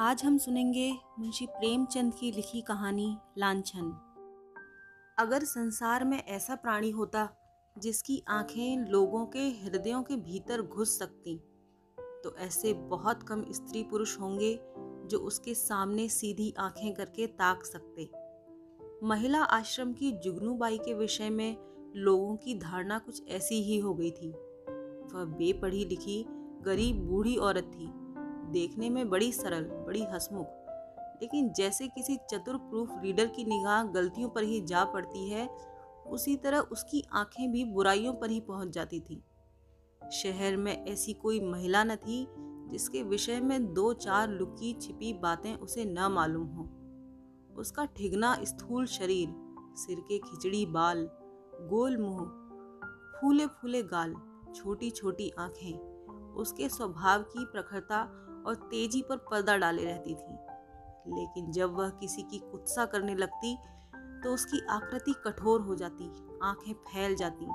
आज हम सुनेंगे मुंशी प्रेमचंद की लिखी कहानी, लांछन। अगर संसार में ऐसा प्राणी होता, जिसकी आँखें लोगों के हृदयों के भीतर घुस सकती तो ऐसे बहुत कम स्त्री पुरुष होंगे, जो उसके सामने सीधी आँखें करके ताक सकते। महिला आश्रम की जुगनूबाई के विषय में लोगों की धारणा कुछ ऐसी ही हो गई थी। वह बेपढ़ी लिखी, गरीब बूढ़ी औरत थी। देखने में बड़ी सरल, बड़ी हसमुख। लेकिन जैसे किसी चतुर प्रूफ रीडर की निगाह गलतियों पर ही जा पड़ती है, उसी तरह उसकी आँखें भी बुराइयों पर ही पहुँच जाती थी। शहर में ऐसी कोई महिला न थी, जिसके विषय में दो चार लुकी छिपी बातें उसे न मालूम हो। उसका ठिगना स्थूल शरीर, सिर के खिचड़ी बाल, गोल मुँह फूले फूले गाल छोटी छोटी आँखें, उसके स्वभाव की प्रखरता और तेज़ी पर पर्दा डाले रहती थी। लेकिन जब वह किसी की कुत्सा करने लगती तो उसकी आकृति कठोर हो जाती, आँखें फैल जाती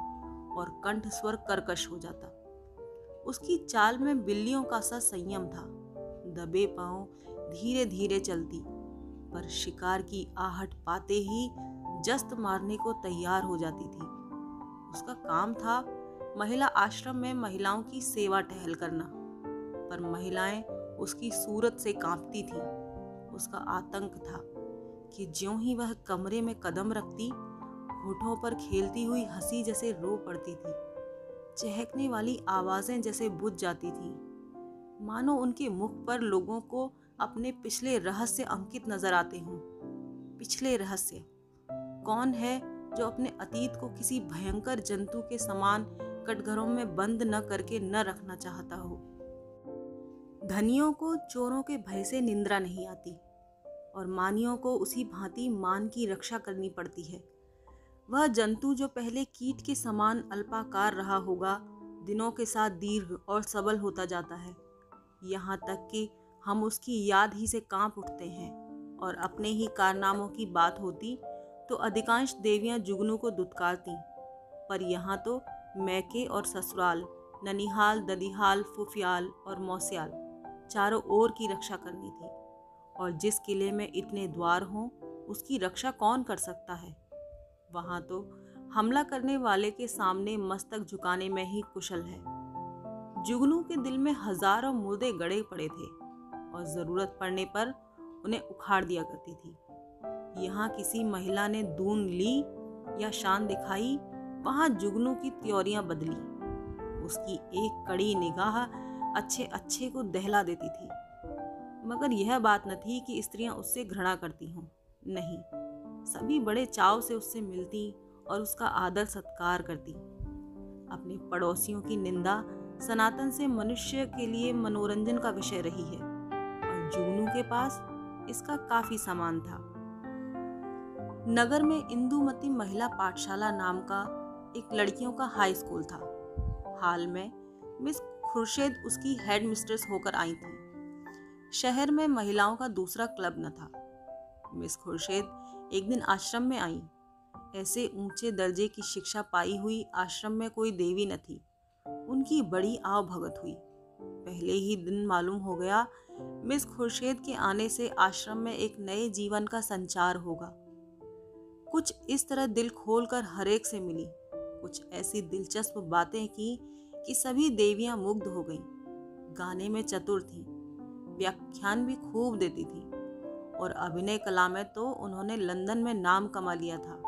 और कंठ स्वर कर्कश हो जाता। उसकी चाल में बिल्लियों का सा संयम था। दबे पाँव धीरे धीरे चलती, पर शिकार की आहट पाते ही जस्त मारने को तैयार हो जाती थी। उसका काम था महिला आश्रम में महिलाओं की सेवा टहल करना, पर महिलाएँ उसकी सूरत से कांपती थी। उसका आतंक था कि ज्यों ही वह कमरे में कदम रखती, होठों पर खेलती हुई हँसी जैसे रो पड़ती थी। चहकने वाली आवाज़ें जैसे बुझ जाती थी। मानो उनके मुख पर लोगों को अपने पिछले रहस्य अंकित नज़र आते हों। पिछले रहस्य? कौन है जो अपने अतीत को किसी भयंकर जंतु के समान कटघरों में बंद न करके न रखना चाहता हो? धनियों को चोरों के भय से निंद्रा नहीं आती और मानियों को उसी भांति मान की रक्षा करनी पड़ती है। वह जंतु जो पहले कीट के समान अल्पाकार रहा होगा, दिनों के साथ दीर्घ और सबल होता जाता है। यहाँ तक कि हम उसकी याद ही से काँप उठते हैं और अपने ही कारनामों की बात होती तो अधिकांश देवियाँ जुगनू को दुत्कारती। पर यहाँ तो मैके और ससुराल, ननिहाल ददिहाल फुफियाल और मौसियाल चारों ओर की रक्षा करनी थी। और जिस किले में इतने द्वार हों, उसकी रक्षा कौन कर सकता है? वहाँ तो हमला करने वाले के सामने मस्तक झुकाने में ही कुशल है। जुगनू के दिल में हज़ारों मुर्दे गड़े पड़े थे और ज़रूरत पड़ने पर उन्हें उखाड़ दिया करती थी। यहाँ किसी महिला ने दून ली या शान दिखाई, वहाँ जुगनू की त्योरियाँ बदली। उसकी एक कड़ी निगाह अच्छे अच्छे को दहला देती थी। मगर यह बात न थी कि स्त्रियाँ उससे घृणा करती हों। नहीं, सभी बड़े चाव से उससे मिलती और उसका आदर सत्कार करती। अपने पड़ोसियों की निंदा सनातन से मनुष्य के लिए मनोरंजन का विषय रही है, और जुगनू के पास इसका काफ़ी सामान था। नगर में इंदुमती महिला पाठशाला नाम का एक लड़कियों का हाई स्कूल था। हाल में मिस खुर्शेद उसकी हेड मिस्ट्रेस होकर आई थी। शहर में महिलाओं का दूसरा क्लब न था। मिस खुर्शेद एक दिन आश्रम में आई। ऐसे ऊँचे दर्जे की शिक्षा पाई हुई आश्रम में कोई देवी न थी। उनकी बड़ी आव भगत हुई। पहले ही दिन मालूम हो गया, मिस खुर्शेद के आने से आश्रम में एक नए जीवन का संचार होगा। कुछ इस तरह दिल खोलकर हरेक से मिली। कुछ ऐसी दिलचस्प बातें की कि सभी देवियाँ मुग्ध हो गईं। गाने में चतुर थीं, व्याख्यान भी खूब देती थी, और अभिनय कला में तो उन्होंने लंदन में नाम कमा लिया था।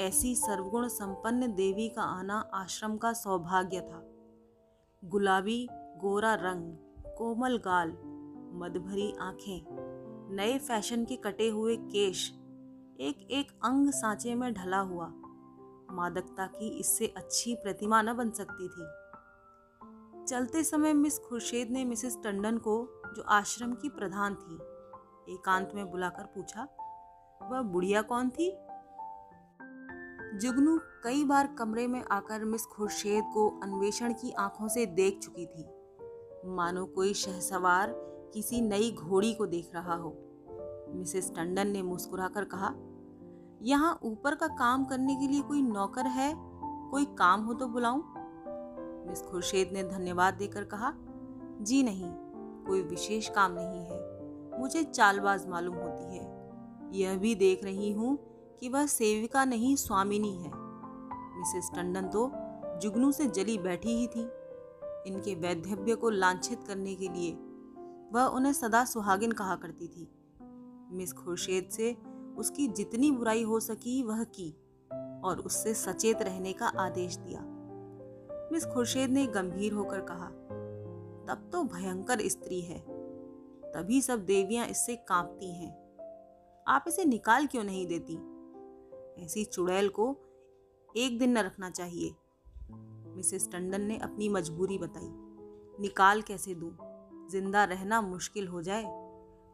ऐसी सर्वगुण संपन्न देवी का आना आश्रम का सौभाग्य था। गुलाबी, गोरा रंग, कोमल गाल मदभरी आँखें, नए फ़ैशन के कटे हुए केश एक एक अंग सांचे में ढला हुआ, मादकता की इससे अच्छी प्रतिमा न बन सकती थी। चलते समय मिस खुर्शेद ने मिसेस टंडन को, जो आश्रम की प्रधान थी, एकांत में बुलाकर पूछा, वह बुढ़िया कौन थी? जुगनू कई बार कमरे में आकर मिस खुर्शेद को अन्वेषण की आँखों से देख चुकी थी। मानो कोई शहसवार किसी नई घोड़ी को देख रहा हो। मिसेस टंडन ने मुस्कुराकर कहा, यहाँ ऊपर का काम करने के लिए कोई नौकर है? कोई काम हो तो बुलाऊं? मिस खुर्शेद ने धन्यवाद देकर कहा, जी नहीं, कोई विशेष काम नहीं है, मुझे चालबाज मालूम होती है। यह भी देख रही हूँ कि वह सेविका नहीं, स्वामिनी है। मिसेस टंडन तो जुगनू से जली बैठी ही थी। इनके वैधव्य को लांछित करने के लिए वह उन्हें सदा सुहागिन कहा करती थी। मिस खुर्शेद से उसकी जितनी बुराई हो सकी वह की और उससे सचेत रहने का आदेश दिया। मिस खुर्शेद ने गंभीर होकर कहा, तब तो भयंकर स्त्री है। तभी सब देवियाँ इससे कांपती हैं। आप इसे निकाल क्यों नहीं देती? ऐसी चुड़ैल को एक दिन न रखना चाहिए। मिसेस टंडन ने अपनी मजबूरी बताई, निकाल कैसे दूँ? ज़िंदा रहना मुश्किल हो जाए।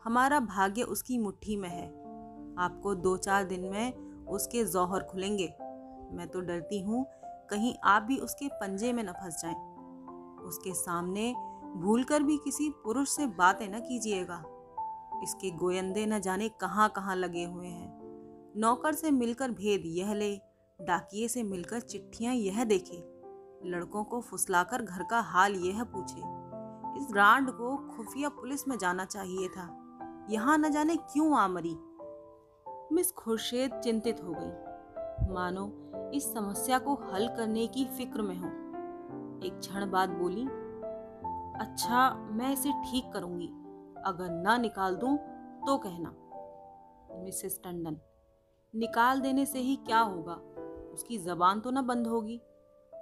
हमारा भाग्य उसकी मुट्ठी में है। आपको दो चार दिन में उसके जौहर खुलेंगे। मैं तो डरती हूँ कहीं आप भी उसके पंजे में न फंस जाएँ। उसके सामने भूलकर भी किसी पुरुष से बातें न कीजिएगा। इसके गोयंदे न जाने कहाँ कहाँ लगे हुए हैं। नौकर से मिलकर भेद यह ले, डाकिए से मिलकर चिट्ठियाँ यह देखे। लड़कों को फुसलाकर घर का हाल यह पूछे, इस रांड को खुफिया पुलिस में जाना चाहिए था। यहाँ न जाने क्यों आ मरी? मिस खुर्शेद चिंतित हो गई। मानो इस समस्या को हल करने की फ़िक्र में हो। एक क्षण बाद बोली अच्छा मैं इसे ठीक करूँगी। अगर ना निकाल दूँ तो कहना। मिसेस टंडन, निकाल देने से ही क्या होगा? उसकी जबान तो ना बंद होगी।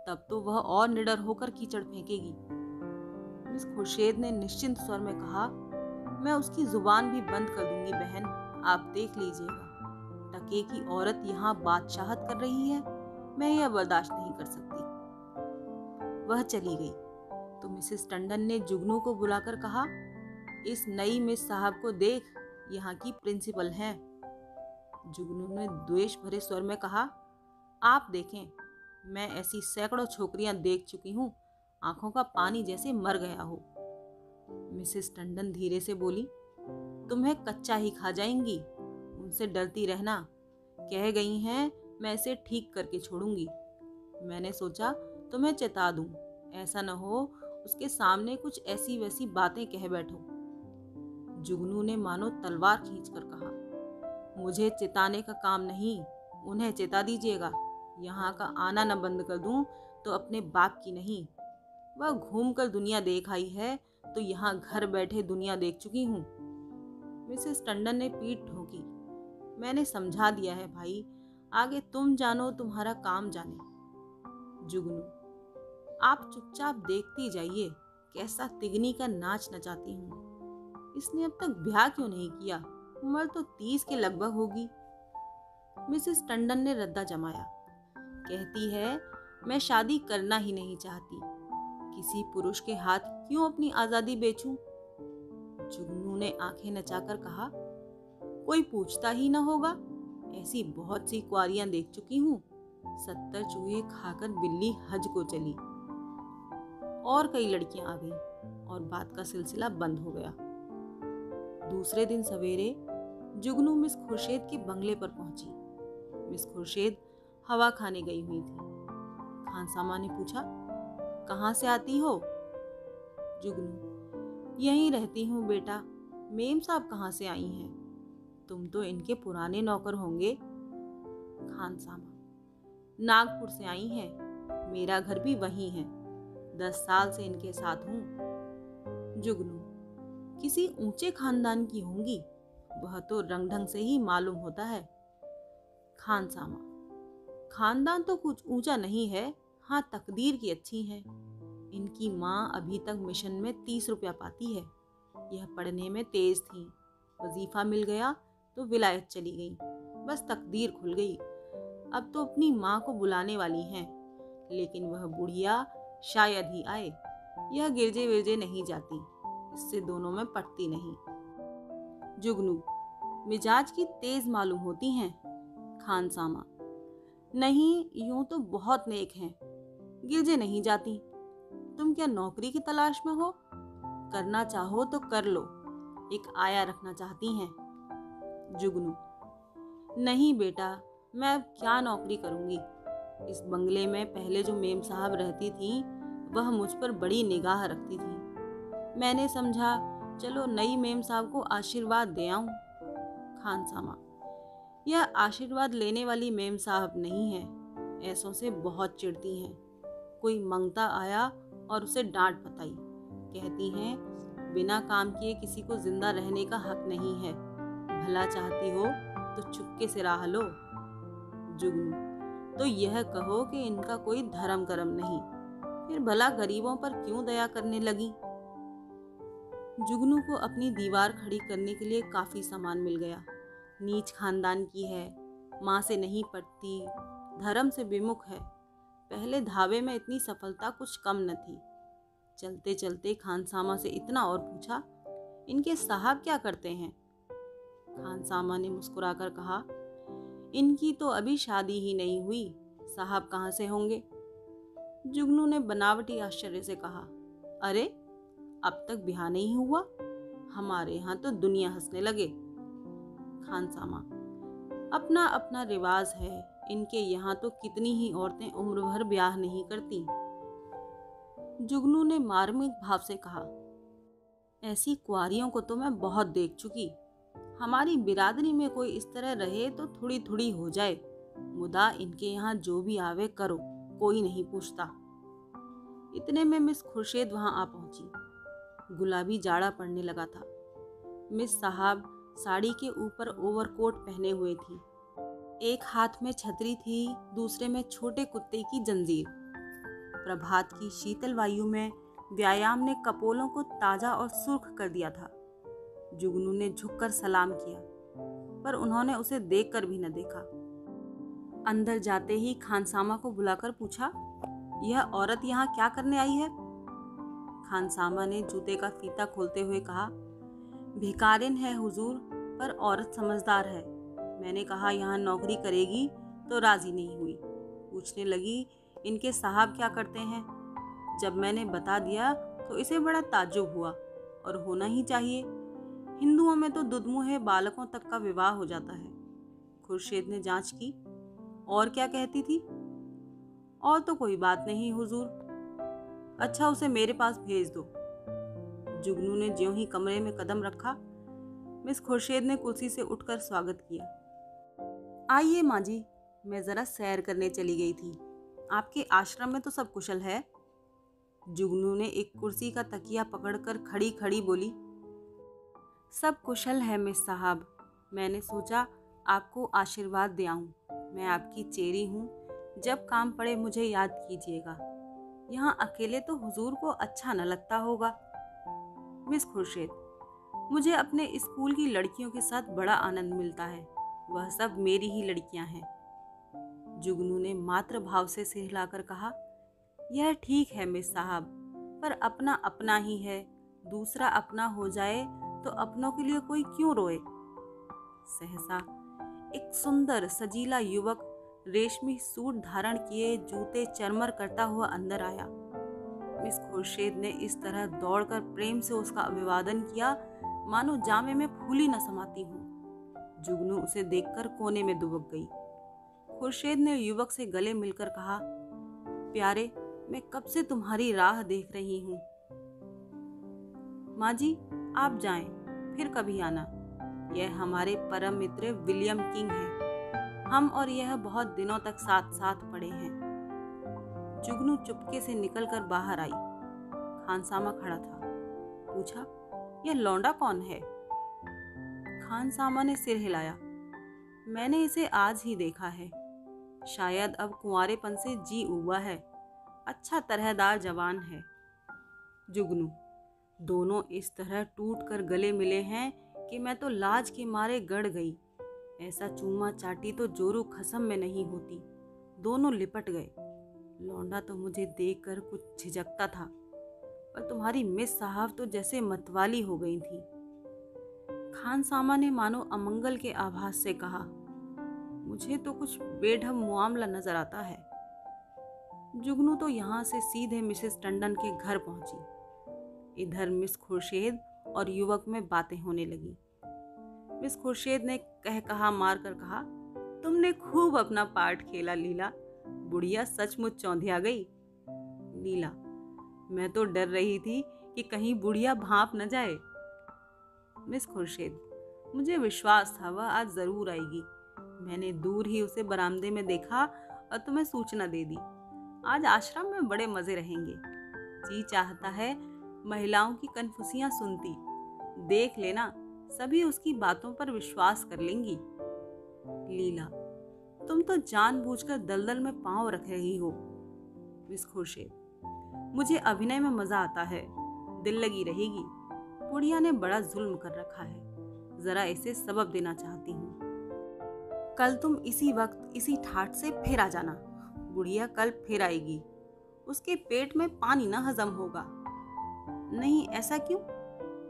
तब तो वह और निडर होकर कीचड़ फेंकेगी। मिस खुर्शेद ने निश्चिंत स्वर में कहा, मैं उसकी ज़ुबान भी बंद कर दूँगी, बहन। आप देख लीजिएगा। टके की औरत यहाँ बादशाहत कर रही है। मैं यह बर्दाश्त नहीं कर सकती। वह चली गई। तो मिसेस टंडन ने जुगनू को बुलाकर कहा, इस नई मिस साहब को देख, यहाँ की प्रिंसिपल हैं। जुगनू ने द्वेष भरे स्वर में कहा, आप देखें, मैं ऐसी सैकड़ों छोकरियाँ देख चुकी हूँ, आँखों का पानी जैसे मर गया हो। मिसेस टंडन धीरे से बोली, तुम्हें कच्चा ही खा जाएँगी, उनसे डरती रहना। कह गई हैं मैं इसे ठीक करके छोड़ूँगी। मैंने सोचा तुम्हें चेता दूँ। ऐसा न हो, उसके सामने कुछ ऐसी वैसी बातें कह बैठो। जुगनू ने मानो तलवार खींचकर कहा, मुझे चिताने का काम नहीं, उन्हें चिता दीजिएगा। यहाँ का आना न बंद कर दूँ तो अपने बाप की नहीं। वह घूम कर दुनिया देख आई है तो यहाँ घर बैठे दुनिया देख चुकी हूँ। मिसेस टंडन ने पीठ ठोकी मैंने समझा दिया है, भाई आगे तुम जानो, तुम्हारा काम जाने। जुगनू, आप चुपचाप देखती जाइए कैसा तिगनी का नाच नचाती हूँ। इसने अब तक ब्याह क्यों नहीं किया? उम्र तो तीस के लगभग होगी। मिसेस टंडन ने रद्दा जमाया। कहती है, मैं शादी करना ही नहीं चाहती। किसी पुरुष के हाथ क्यों अपनी आज़ादी बेचूं? जुगनू ने आँखें नचाकर कहा, कोई पूछता ही ना होगा। ऐसी बहुत सी कुआरियाँ देख चुकी हूँ। सत्तर चूहे खाकर बिल्ली हज को चली। और कई लड़कियाँ आ गईं और बात का सिलसिला बंद हो गया। दूसरे दिन सवेरे जुगनू मिस खुर्शेद के बंगले पर पहुँची। मिस खुर्शेद हवा खाने गई हुई थी। खानसामा ने पूछा, कहाँ से आती हो? जुगनू, यहीं रहती हूँ बेटा। मेम साहब कहाँ से आई हैं? तुम तो इनके पुराने नौकर होंगे। खानसामा नागपुर से आई हैं। मेरा घर भी वहीं है। दस साल से इनके साथ हूँ। जुगनू, किसी ऊँचे खानदान की होंगी। वह तो रंग ढंग से ही मालूम होता है। खानसामा खानदान तो कुछ ऊँचा नहीं है। हाँ तकदीर की अच्छी है। इनकी माँ अभी तक मिशन में तीस रुपया पाती है। यह पढ़ने में तेज थी। वजीफा मिल गया। तो विलायत चली गई। बस तकदीर खुल गई। अब तो अपनी माँ को बुलाने वाली हैं, लेकिन वह बुढ़िया शायद ही आए। यह गिरजे विरजे नहीं जाती। इससे दोनों में पटती नहीं। जुगनू, मिजाज की तेज मालूम होती हैं खानसामा नहीं, यूँ तो बहुत नेक हैं। गिरजे नहीं जाती। तुम क्या नौकरी की तलाश में हो? करना चाहो तो कर लो। एक आया रखना चाहती हैं। जुगनू। नहीं बेटा, मैं अब क्या नौकरी करूँगी? इस बंगले में पहले जो मेम साहब रहती थी, वह मुझ पर बड़ी निगाह रखती थी। मैंने समझा, चलो नई मेम साहब को आशीर्वाद दे आऊँ। खान सामा। यह आशीर्वाद लेने वाली मेम साहब नहीं है। ऐसों से बहुत चिढ़ती हैं। कोई मंगता आया और उसे डांट बताई कहती हैं, बिना काम किए किसी को ज़िंदा रहने का हक नहीं है। भला चाहती हो तो चुपके से राह लो। जुगनू तो यह कहो कि इनका कोई धर्म कर्म नहीं। फिर भला गरीबों पर क्यों दया करने लगी? जुगनू को अपनी दीवार खड़ी करने के लिए काफ़ी सामान मिल गया। नीच खानदान की है, माँ से नहीं पड़ती धर्म से विमुख है। पहले धावे में इतनी सफलता कुछ कम न थी। चलते चलते खानसामा से इतना और पूछा, इनके साहब क्या करते हैं? खानसामा ने मुस्कुराकर कहा, इनकी तो अभी शादी ही नहीं हुई, साहब कहाँ से होंगे? जुगनू ने बनावटी आश्चर्य से कहा, अरे, अब तक ब्याह नहीं हुआ, हमारे यहाँ तो दुनिया हंसने लगे। खान सामा, अपना अपना रिवाज है, इनके यहाँ तो कितनी ही औरतें उम्र भर ब्याह नहीं करती। जुगनू ने मार्मिक भाव से कहा, ऐसी कुआरियों को तो मैं बहुत देख चुकी हमारी बिरादरी में कोई इस तरह रहे तो थोड़ी थोड़ी हो जाए। मुदा इनके यहाँ जो भी आवे करो, कोई नहीं पूछता। इतने में मिस खुर्शेद वहाँ आ पहुँची। गुलाबी जाड़ा पड़ने लगा था। मिस साहब साड़ी के ऊपर ओवरकोट पहने हुए थी। एक हाथ में छतरी थी, दूसरे में छोटे कुत्ते की जंजीर। प्रभात की शीतल वायु में व्यायाम ने कपोलों को ताज़ा और सुर्ख कर दिया था। जुगनू ने झुककर सलाम किया, पर उन्होंने उसे देखकर भी न देखा। अंदर जाते ही खानसामा को बुलाकर पूछा, यह औरत यहाँ क्या करने आई है? खानसामा ने जूते का फीता खोलते हुए कहा भिकारिन है हुजूर, पर औरत समझदार है। मैंने कहा, यहाँ नौकरी करेगी तो राज़ी नहीं हुई। पूछने लगी, इनके साहब क्या करते हैं? जब मैंने बता दिया तो इसे बड़ा ताजुब हुआ और होना ही चाहिए। हिंदुओं में तो दुदमुहे बालकों तक का विवाह हो जाता है। खुर्शेद ने जाँच की। और क्या कहती थी? और तो कोई बात नहीं, हुजूर। अच्छा उसे मेरे पास भेज दो। जुगनू ने ज्यों ही कमरे में कदम रखा, मिस खुर्शेद ने कुर्सी से उठकर स्वागत किया। आइए माँ जी मैं ज़रा सैर करने चली गई थी। आपके आश्रम में तो सब कुशल है। जुगनू ने एक कुर्सी का तकिया पकड़कर खड़ी खड़ी बोली सब कुशल है मिस साहब। मैंने सोचा, आपको आशीर्वाद दे आऊँ मैं आपकी चेरी हूँ। जब काम पड़े मुझे याद कीजिएगा। यहाँ अकेले तो हुजूर को अच्छा न लगता होगा। मिस खुर्शेद, मुझे अपने स्कूल की लड़कियों के साथ बड़ा आनंद मिलता है। वह सब मेरी ही लड़कियाँ हैं। जुगनू ने मात्र भाव से सिर हिलाकर कहा, यह ठीक है मिस साहब, पर अपना अपना ही है। दूसरा अपना हो जाए तो अपनों के लिए कोई क्यों रोए? सहसा एक सुंदर, सजीला युवक रेशमी सूट धारण किए जूते चरमर करता हुआ अंदर आया। मिस खुर्शेद ने इस तरह दौड़कर प्रेम से उसका अभिवादन किया, मानो जामे में फूली न समाती हूँ। जुगनू उसे देखकर कोने में दुबक गई। खुर्शेद ने युवक से गले मिलकर कहा, प्यारे, मैं कब से तुम्हारी राह देख रही हूँ? माँ जी आप जाएँ, फिर कभी आना। यह हमारे परम मित्र विलियम किंग है। हम और यह बहुत दिनों तक साथ साथ पड़े हैं। जुगनू चुपके से निकलकर बाहर आई। खानसामा खड़ा था। पूछा यह लौंडा कौन है? खानसामा ने सिर हिलाया। मैंने इसे आज ही देखा है। शायद अब कुंवारेपन से जी उबा है। अच्छा तरहदार जवान है। जुगनू दोनों इस तरह टूट कर गले मिले हैं कि मैं तो लाज के मारे गड़ गई। ऐसा चूमा चाटी तो जोरू खसम में नहीं होती। दोनों लिपट गए। लौंडा तो मुझे देखकर कुछ झिझकता था, पर तुम्हारी मिस साहब तो जैसे मतवाली हो गई थी। खान सामा ने मानो अमंगल के आभास से कहा, मुझे तो कुछ बेढम मामला नज़र आता है। जुगनू तो यहाँ से सीधे मिसेस टंडन के घर पहुँची। इधर मिस खुर्शेद और युवक में बातें होने लगी। मिस खुर्शेद ने कह कहा मार कर कहा, तुमने खूब अपना पार्ट खेला, लीला। बुढ़िया सचमुच चौंधिया गई? लीला, मैं तो डर रही थी कि कहीं बुढ़िया भाप न जाए। मिस खुर्शेद, मुझे विश्वास था, वह आज ज़रूर आएगी। मैंने दूर ही उसे बरामदे में देखा और तुम्हें सूचना दे दी। आज आश्रम में बड़े मज़े रहेंगे। जी चाहता है महिलाओं की कन्फुसियाँ सुनती। देख लेना, सभी उसकी बातों पर विश्वास कर लेंगी। लीला, तुम तो जानबूझकर दलदल में पाँव रख रही हो। मिस मुझे अभिनय में मज़ा आता है, दिल लगी रहेगी। बुढ़िया ने बड़ा जुल्म कर रखा है, जरा इसे सबब देना चाहती हूँ। कल तुम इसी वक्त, इसी ठाट से फिर आ जाना। बुढ़िया कल फिर आएगी। उसके पेट में पानी ना हजम होगा। नहीं, ऐसा क्यों?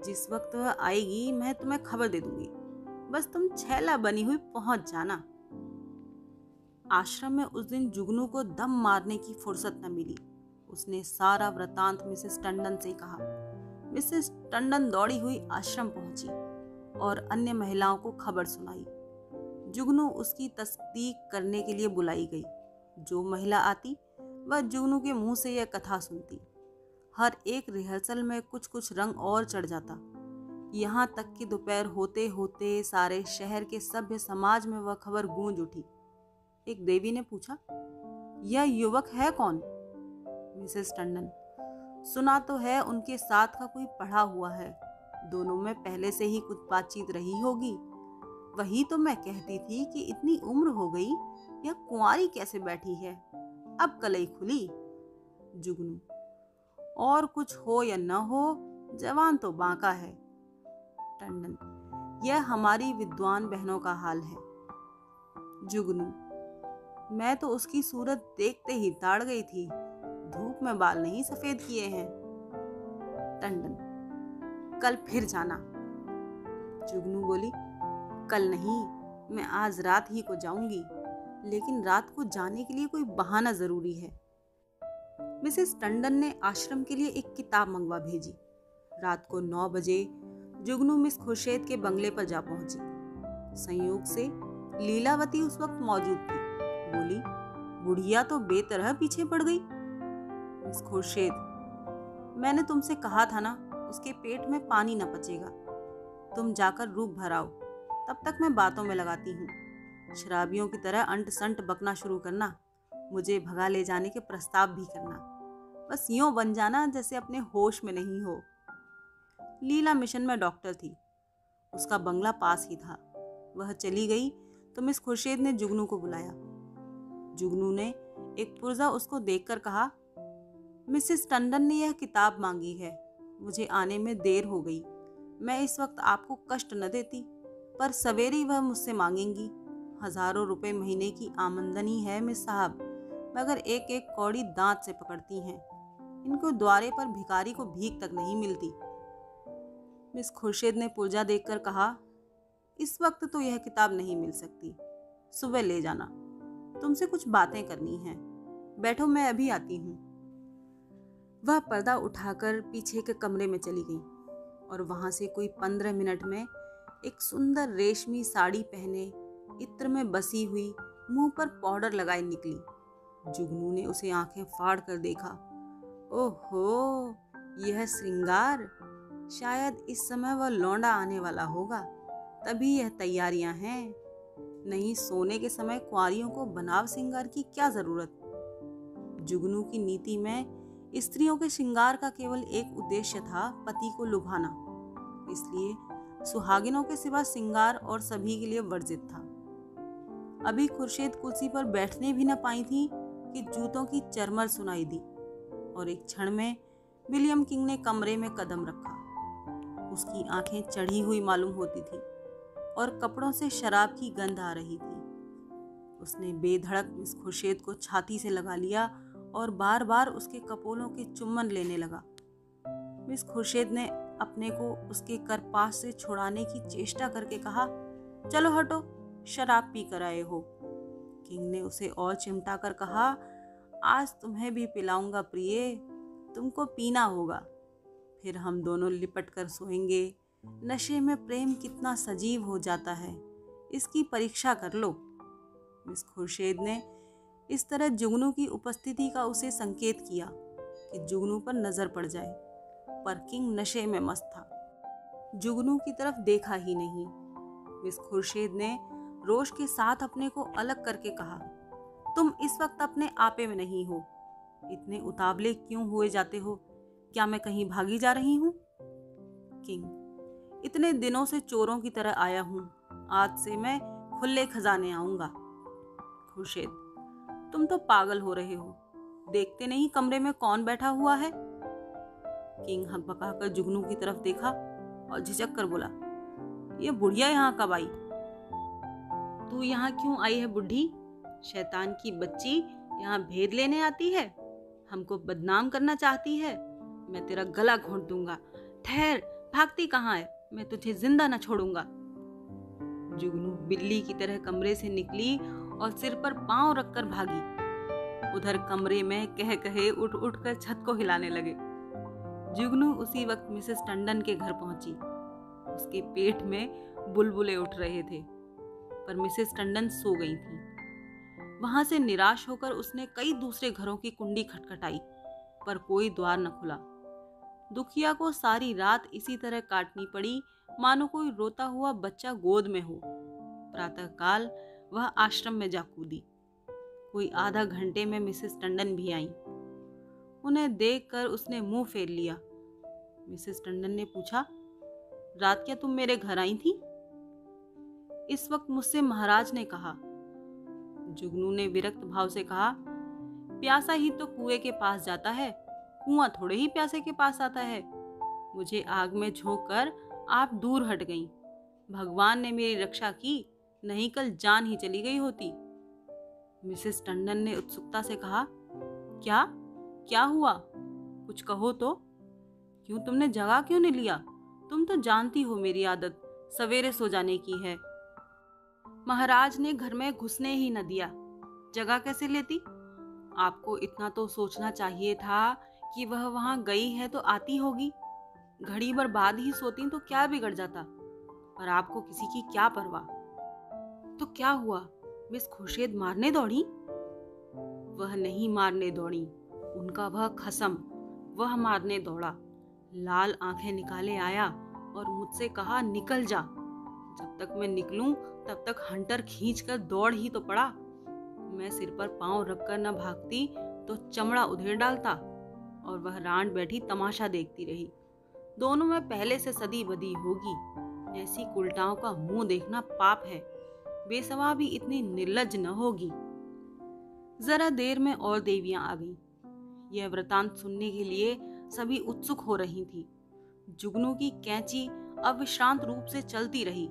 जिस वक्त वह आएगी, मैं तुम्हें खबर दे दूँगी। बस तुम छैला बनी हुई पहुँच जाना। आश्रम में उस दिन जुगनू को दम मारने की फुर्सत न मिली। उसने सारा वृतांत मिसेस टंडन से कहा। मिसेस टंडन दौड़ी हुई आश्रम पहुँची और अन्य महिलाओं को खबर सुनाई। जुगनू उसकी तस्दीक करने के लिए बुलाई गई। जो महिला आती, वह जुगनू के मुँह से यह कथा सुनती। हर एक रिहर्सल में कुछ कुछ रंग और चढ़ जाता। यहाँ तक कि दोपहर होते होते सारे शहर के सभ्य समाज में वह खबर गूंज उठी। एक देवी ने पूछा, यह युवक है कौन? मिसेस टंडन, सुना तो है उनके साथ का कोई पढ़ा हुआ है। दोनों में पहले से ही कुछ बातचीत रही होगी। वही तो मैं कहती थी कि इतनी उम्र हो गई, यह कुंवारी कैसे बैठी है? अब कलई खुली। जुगनू और कुछ हो या न हो, जवान तो बांका है। टंडन, यह हमारी विद्वान बहनों का हाल है। जुगनू, मैं तो उसकी सूरत देखते ही ताड़ गई थी। धूप में बाल नहीं सफ़ेद किए हैं। टंडन, कल फिर जाना। जुगनू बोली, कल नहीं, मैं आज रात ही को जाऊँगी। लेकिन रात को जाने के लिए कोई बहाना ज़रूरी है। मिसेस टंडन ने आश्रम के लिए एक किताब मंगवा भेजी। रात को नौ बजे जुगनू मिस खुर्शेद के बंगले पर जा पहुँची। संयोग से लीलावती उस वक्त मौजूद थी। बोली, बुढ़िया तो बेतरह पीछे पड़ गई। मिस खुर्शेद, मैंने तुमसे कहा था ना, उसके पेट में पानी न पचेगा। तुम जाकर रूप भराओ, तब तक मैं बातों में लगाती हूँ। शराबियों की तरह अंट संट बकना शुरू करना, मुझे भगा ले जाने के प्रस्ताव भी करना। बस यूँ बन जाना जैसे अपने होश में नहीं हो। लीला मिशन में डॉक्टर थी। उसका बंगला पास ही था। वह चली गई तो मिस खुर्शीद ने जुगनू को बुलाया। जुगनू ने एक पुर्जा उसको देखकर कहा, मिसेस टंडन ने यह किताब मांगी है। मुझे आने में देर हो गई। मैं इस वक्त आपको कष्ट न देती, पर सवेरे वह मुझसे मांगेंगी। हज़ारों रुपए महीने की आमदनी है मिस साहब, मगर एक एक कौड़ी दांत से पकड़ती हैं। इनको द्वारे पर भिखारी को भीख तक नहीं मिलती। मिस खुर्शीद ने पुर्जा देखकर कहा, इस वक्त तो यह किताब नहीं मिल सकती। सुबह ले जाना। तुमसे कुछ बातें करनी हैं। बैठो, मैं अभी आती हूँ। वह पर्दा उठाकर पीछे के कमरे में चली गई और वहाँ से कोई पंद्रह मिनट में एक सुंदर रेशमी साड़ी पहने इत्र में बसी हुई मुँह पर पाउडर लगाए निकली। जुगनू ने उसे आँखें फाड़ कर देखा। ओहो, यह श्रृंगार। शायद इस समय वह लौंडा आने वाला होगा। तभी यह तैयारियाँ हैं। नहीं, सोने के समय कुआरियों को बनाव श्रृंगार की क्या ज़रूरत? जुगनू की नीति में स्त्रियों के श्रृंगार का केवल एक उद्देश्य था, पति को लुभाना। इसलिए सुहागिनों के सिवा श्रृंगार और सभी के लिए वर्जित था। अभी खुर्शीद कुर्सी पर बैठने भी न पाई थी कि जूतों की चरमर सुनाई दी। और एक क्षण में विलियम किंग ने कमरे में कदम रखा। उसकी आँखें चढ़ी हुई मालूम होती थी और कपड़ों से शराब की गंध आ रही थी। उसने बेधड़क मिस खुर्शीद को छाती से लगा लिया और बार बार उसके कपोलों के चुम्बन लेने लगा। मिस खुर्शेद ने अपने को उसके करपास से छुड़ाने की चेष्टा करके कहा, चलो हटो, शराब पी कर आए हो। किंग ने उसे और चिमटा कर कहा आज तुम्हें भी पिलाऊँगा प्रिय, तुमको पीना होगा। फिर हम दोनों लिपट कर सोएँगे। नशे में प्रेम कितना सजीव हो जाता है, इसकी परीक्षा कर लो। मिस खुर्शीद ने इस तरह जुगनू की उपस्थिति का उसे संकेत किया कि जुगनू पर नज़र पड़ जाए। पर किंग नशे में मस्त था। जुगनू की तरफ़ देखा ही नहीं। मिस खुर्शेद ने रोश के साथ अपने को अलग करके कहा तुम इस वक्त अपने आपे में नहीं हो। इतने उतावले क्यों हुए जाते हो? क्या मैं कहीं भागी जा रही हूँ? किंग, इतने दिनों से चोरों की तरह आया हूँ। आज से मैं खुले खजाने आऊँगा। खुर्शेद, तुम तो पागल हो रहे हो। देखते नहीं कमरे में कौन बैठा हुआ है? किंग हक कर जुगनू की तरफ़ देखा और झिझक कर बोला, ये बुढ़िया यहाँ कब आई? तू यहाँ क्यों आई है बुढ़ी? शैतान की बच्ची यहाँ भेद लेने आती है? हमको बदनाम करना चाहती है? मैं तेरा गला घोंट दूँगा। ठहर, भागती कहाँ है? मैं तुझे ज़िंदा न छोड़ूँगा। जुगनू बिल्ली की तरह कमरे से निकली और सिर पर पाँव रखकर भागी। उधर कमरे में कह कहे उठ उठ कर छत को हिलाने लगे। जुगनू उसी वक्त मिसेस टंडन के घर पहुँची। उसके पेट में बुलबुले उठ रहे थे, पर मिसेस टंडन सो गई थी। वहाँ से निराश होकर उसने कई दूसरे घरों की कुंडी खटखटाई, पर कोई द्वार न खुला। दुखिया को सारी रात इसी तरह काटनी पड़ी, मानो कोई रोता हुआ बच्चा गोद में हो। प्रातःकाल वह आश्रम में जा कूदी। कोई आधा घंटे में मिसेस टंडन भी आई। उन्हें देखकर उसने मुँह फेर लिया। मिसेस टंडन ने पूछा, रात क्या तुम मेरे घर आई थी? इस वक्त मुझसे महाराज ने कहा जुगनू ने विरक्त भाव से कहा, प्यासा ही तो कुएँ के पास जाता है, कुआँ थोड़े ही प्यासे के पास आता है। मुझे आग में झोंक कर आप दूर हट गईं। भगवान ने मेरी रक्षा की, नहीं कल जान ही चली गई होती। मिसेस टंडन ने उत्सुकता से कहा, क्या? क्या हुआ? कुछ कहो तो। क्यों तुमने जगह क्यों नहीं लिया? तुम तो जानती हो मेरी आदत, सवेरे सो जाने की है। महाराज ने घर में घुसने ही न दिया। जगह कैसे लेती? आपको इतना तो सोचना चाहिए था कि वह वहाँ गई है तो आती होगी। घड़ी भर बाद ही सोती तो क्या बिगड़ जाता? पर आपको किसी की क्या परवाह? तो क्या हुआ? मिस खुर्शेद मारने दौड़ी? वह नहीं मारने दौड़ी। उनका वह खसम। वह मारने दौड़ा। लाल आँखें निकाले आया और मुझसे कहा, निकल जा। जब तक मैं निकलूं, तब तक हंटर खींचकर दौड़ ही तो पड़ा। मैं सिर पर पाँव रखकर न भागती तो चमड़ा उधेड़ डालता और वह रांड बैठी तमाशा देखती रही। दोनों में पहले से सदी बदी होगी। ऐसी उल्टाओं का मुँह देखना पाप है। बेसवा भी इतनी निर्लज न होगी। जरा देर में और देवियाँ आ गईं। यह वृतांत सुनने के लिए सभी उत्सुक हो रही थी। जुगनू की कैंची अविश्रांत रूप से चलती रही।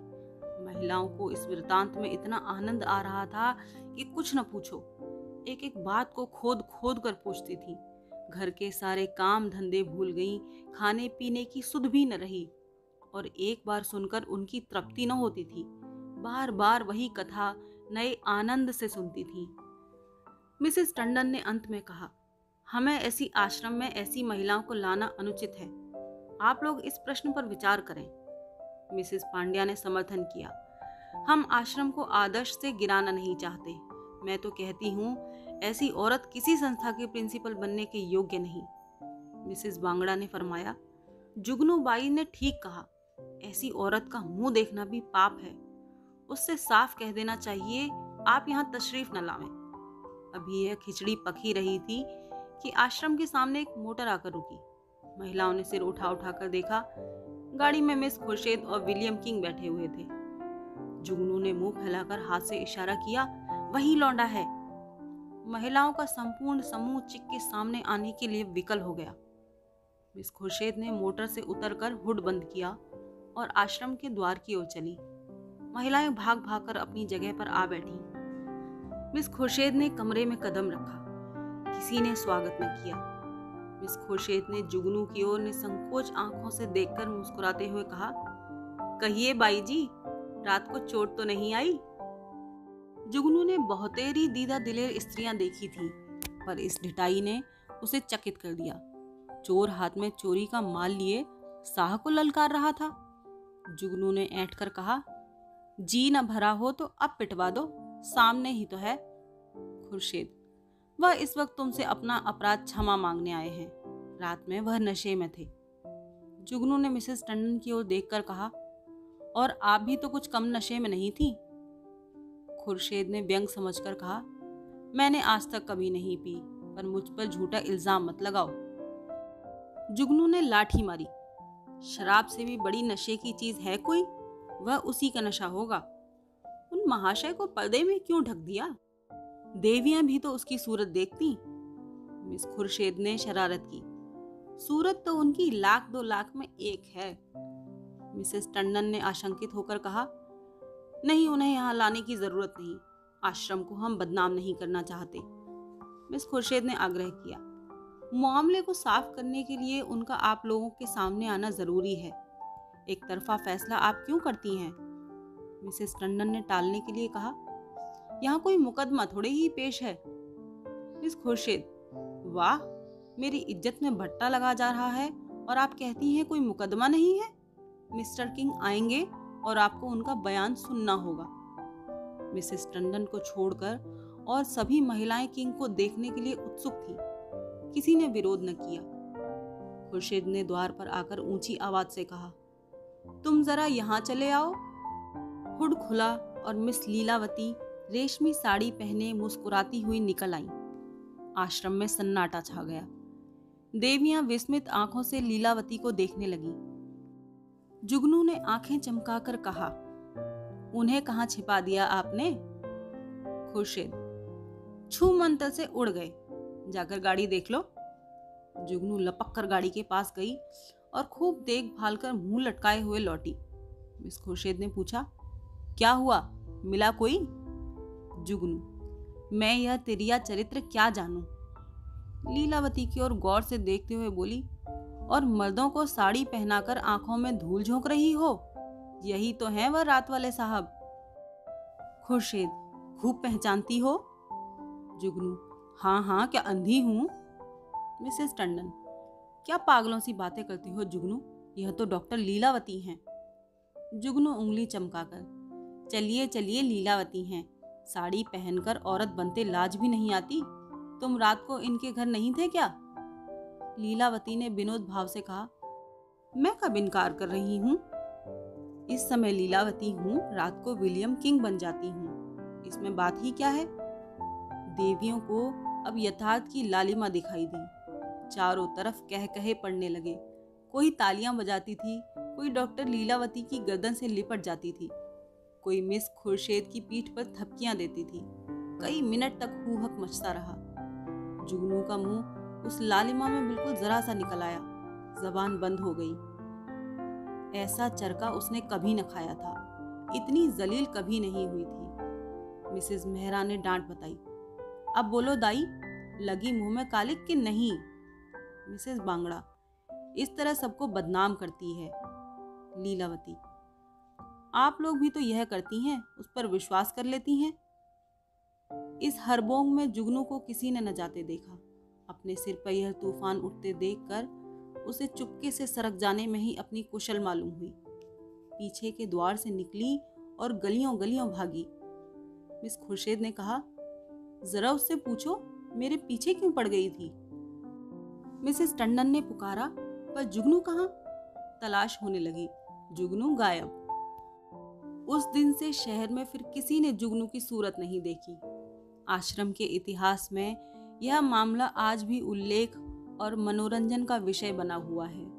महिलाओं को इस वृतांत में इतना आनंद आ रहा था कि कुछ न पूछो। एक एक बात को खोद खोद कर पूछती थी। घर के सारे काम धंधे भूल गई खाने पीने की सुध भी न रही। और एक बार सुनकर उनकी तृप्ति न होती थी। बार बार वही कथा नए आनंद से सुनती थी। मिसेस टंडन ने अंत में कहा, हमें ऐसी आश्रम में ऐसी महिलाओं को लाना अनुचित है। आप लोग इस प्रश्न पर विचार करें। मिसेस पांड्या ने समर्थन किया। हम आश्रम को आदर्श से गिराना नहीं चाहते। मैं तो कहती हूँ, ऐसी औरत किसी संस्था के प्रिंसिपल बनने के योग्य नहीं। मिसेस बांगड़ा ने फरमाया, जुगनू बाई ने ठीक कहा, ऐसी औरत का मुँह देखना भी पाप है। उससे साफ़ कह देना चाहिए, आप यहाँ तशरीफ़ न लावें। अभी यह खिचड़ी पकी रही थी कि आश्रम के सामने एक मोटर आकर रुकी। महिलाओं ने सिर उठा उठा कर देखा, गाड़ी में मिस खुर्शेद और विलियम किंग बैठे हुए थे। जुगनू ने मुँह फैलाकर हाथ से इशारा किया, वही लौंडा है। महिलाओं का संपूर्ण समूह चिक के सामने आने के लिए विकल हो गया। मिस खुर्शेद ने मोटर से उतरकर हुड बंद किया और आश्रम के द्वार की ओर चली। महिलाएँ भाग भाग कर अपनी जगह पर आ बैठी। मिस खुर्शेद ने कमरे में कदम रखा। किसी ने स्वागत न किया। मिस खुर्शेद ने जुगनू की ओर ने संकोच आँखों से देखकर मुस्कुराते हुए कहा, कहिए बाई जी रात को चोट तो नहीं आई? जुगनू ने बहुतेरी दीदा दिलेर स्त्रियाँ देखी थी, पर इस ढिटाई ने उसे चकित कर दिया। चोर हाथ में चोरी का माल लिए साह को ललकार रहा था। जुगनू ने ऐठ कर कहा, जी न भरा हो तो अब पिटवा दो, सामने ही तो है। खुर्शीद, वह इस वक्त तुमसे अपना अपराध क्षमा मांगने आए हैं। रात में वह नशे में थे। जुगनू ने मिसेस टंडन की ओर देखकर कहा और आप भी तो कुछ कम नशे में नहीं थी? खुर्शेद ने व्यंग समझकर कहा, मैंने आज तक कभी नहीं पी, पर मुझ पर झूठा इल्ज़ाम मत लगाओ। जुगनू ने लाठी मारी। शराब से भी बड़ी नशे की चीज़ है कोई? वह उसी का नशा होगा। उन महाशय को पर्दे में क्यों ढक दिया? देवियाँ भी तो उसकी सूरत देखती। मिस खुर्शेद ने शरारत की। सूरत तो उनकी लाख दो लाख में एक है। मिसेस टंडन ने आशंकित होकर कहा, नहीं, उन्हें यहाँ लाने की ज़रूरत नहीं। आश्रम को हम बदनाम नहीं करना चाहते। मिस खुर्शेद ने आग्रह किया, मामले को साफ़ करने के लिए उनका आप लोगों के सामने आना ज़रूरी है। एक तरफा फैसला आप क्यों करती हैं? मिसेस टंडन ने टालने के लिए कहा, यहाँ कोई मुकदमा थोड़े ही पेश है। मिस खुर्शेद, वाह, मेरी इज़्ज़त में भट्टा लगा जा रहा है और आप कहती हैं कोई मुकदमा नहीं है? मिस्टर किंग आएँगे और आपको उनका बयान सुनना होगा। मिसेस टंडन को छोड़कर और सभी महिलाएँ किंग को देखने के लिए उत्सुक थी। किसी ने विरोध न किया। खुर्शीद ने द्वार पर आकर ऊँची आवाज़ से कहा, तुम जरा यहाँ चले आओ। हुड खुला और मिस लीलावती रेशमी साड़ी पहने मुस्कुराती हुई निकल आई। आश्रम में सन्नाटा छा गया। देवियाँ विस्मित आँखों से लीलावती को देखने लगी। जुगनू ने आँखें चमकाकर कहा, उन्हें कहा छिपा दिया आपने? खुर्शीद, छू मंतर से उड़ गए। जाकर गाड़ी देख लो। जुगनू लपक कर गाड़ी के पास गई और खूब देखभाल कर मुँह लटकाए हुए लौटी। मिस खुर्शीद ने पूछा, क्या हुआ? मिला कोई? जुगनू, मैं यह तेरिया चरित्र क्या जानूं? लीलावती की ओर गौर से देखते हुए बोली और मर्दों को साड़ी पहनाकर आँखों में धूल झोंक रही हो? यही तो है वह रात वाले साहब। खुर्शीद, खूब पहचानती हो? जुगनू हाँ हाँ क्या अंधी हूँ? मिसेस टंडन, क्या पागलों सी बातें करती हो जुगनू? यह तो डॉक्टर लीलावती हैं। जुगनू उंगली चमकाकर, चलिए चलिए लीलावती हैं। साड़ी पहनकर औरत बनते लाज भी नहीं आती। तुम रात को इनके घर नहीं थे क्या? लीलावती ने विनोद भाव से कहा, मैं कब इनकार कर रही हूँ? इस समय लीलावती हूँ, रात को विलियम किंग बन जाती हूँ। इसमें बात ही क्या है? देवियों को अब यथार्थ की लालिमा दिखाई दी। चारों तरफ़ कह कहे पड़ने लगे। कोई तालियाँ बजाती थी, कोई डॉक्टर लीलावती की गर्दन से लिपट जाती थी। कोई मिस खुर्शेद की पीठ पर थपकियाँ देती थी। कई मिनट तक हूहक मचता रहा। जुगनू का मुँह उस लालिमा में बिल्कुल जरा सा निकल आया। जबान बंद हो गई। ऐसा चरका उसने कभी न खाया था। इतनी जलील कभी नहीं हुई थी। मिसेस मेहरा ने डांट बताई। अब बोलो दाई, लगी मुँह में कालिक कि नहीं? मिसेस बांगड़ा, इस तरह सबको बदनाम करती है, लीलावती। आप लोग भी तो यह करती हैं, उस पर विश्वास कर लेती हैं? इस हरबोंग में जुगनू को किसी ने न जाते देखा। अपने सिर पर यह तूफ़ान उठते देखकर उसे चुपके से सरक जाने में ही अपनी कुशल मालूम हुई। पीछे के द्वार से निकली और गलियों गलियों भागी। मिस खुर्शेद ने कहा, जरा उससे पूछो, मेरे पीछे क्यों पड़ गई थी? मिसेस टंडन ने पुकारा, पर जुगनू कहा? तलाश होने लगी। जुगनू गायब। उस दिन से शहर में फिर किसी ने जुगनू की सूरत नहीं देखी। आश्रम के इतिहास में यह मामला आज भी उल्लेख और मनोरंजन का विषय बना हुआ है।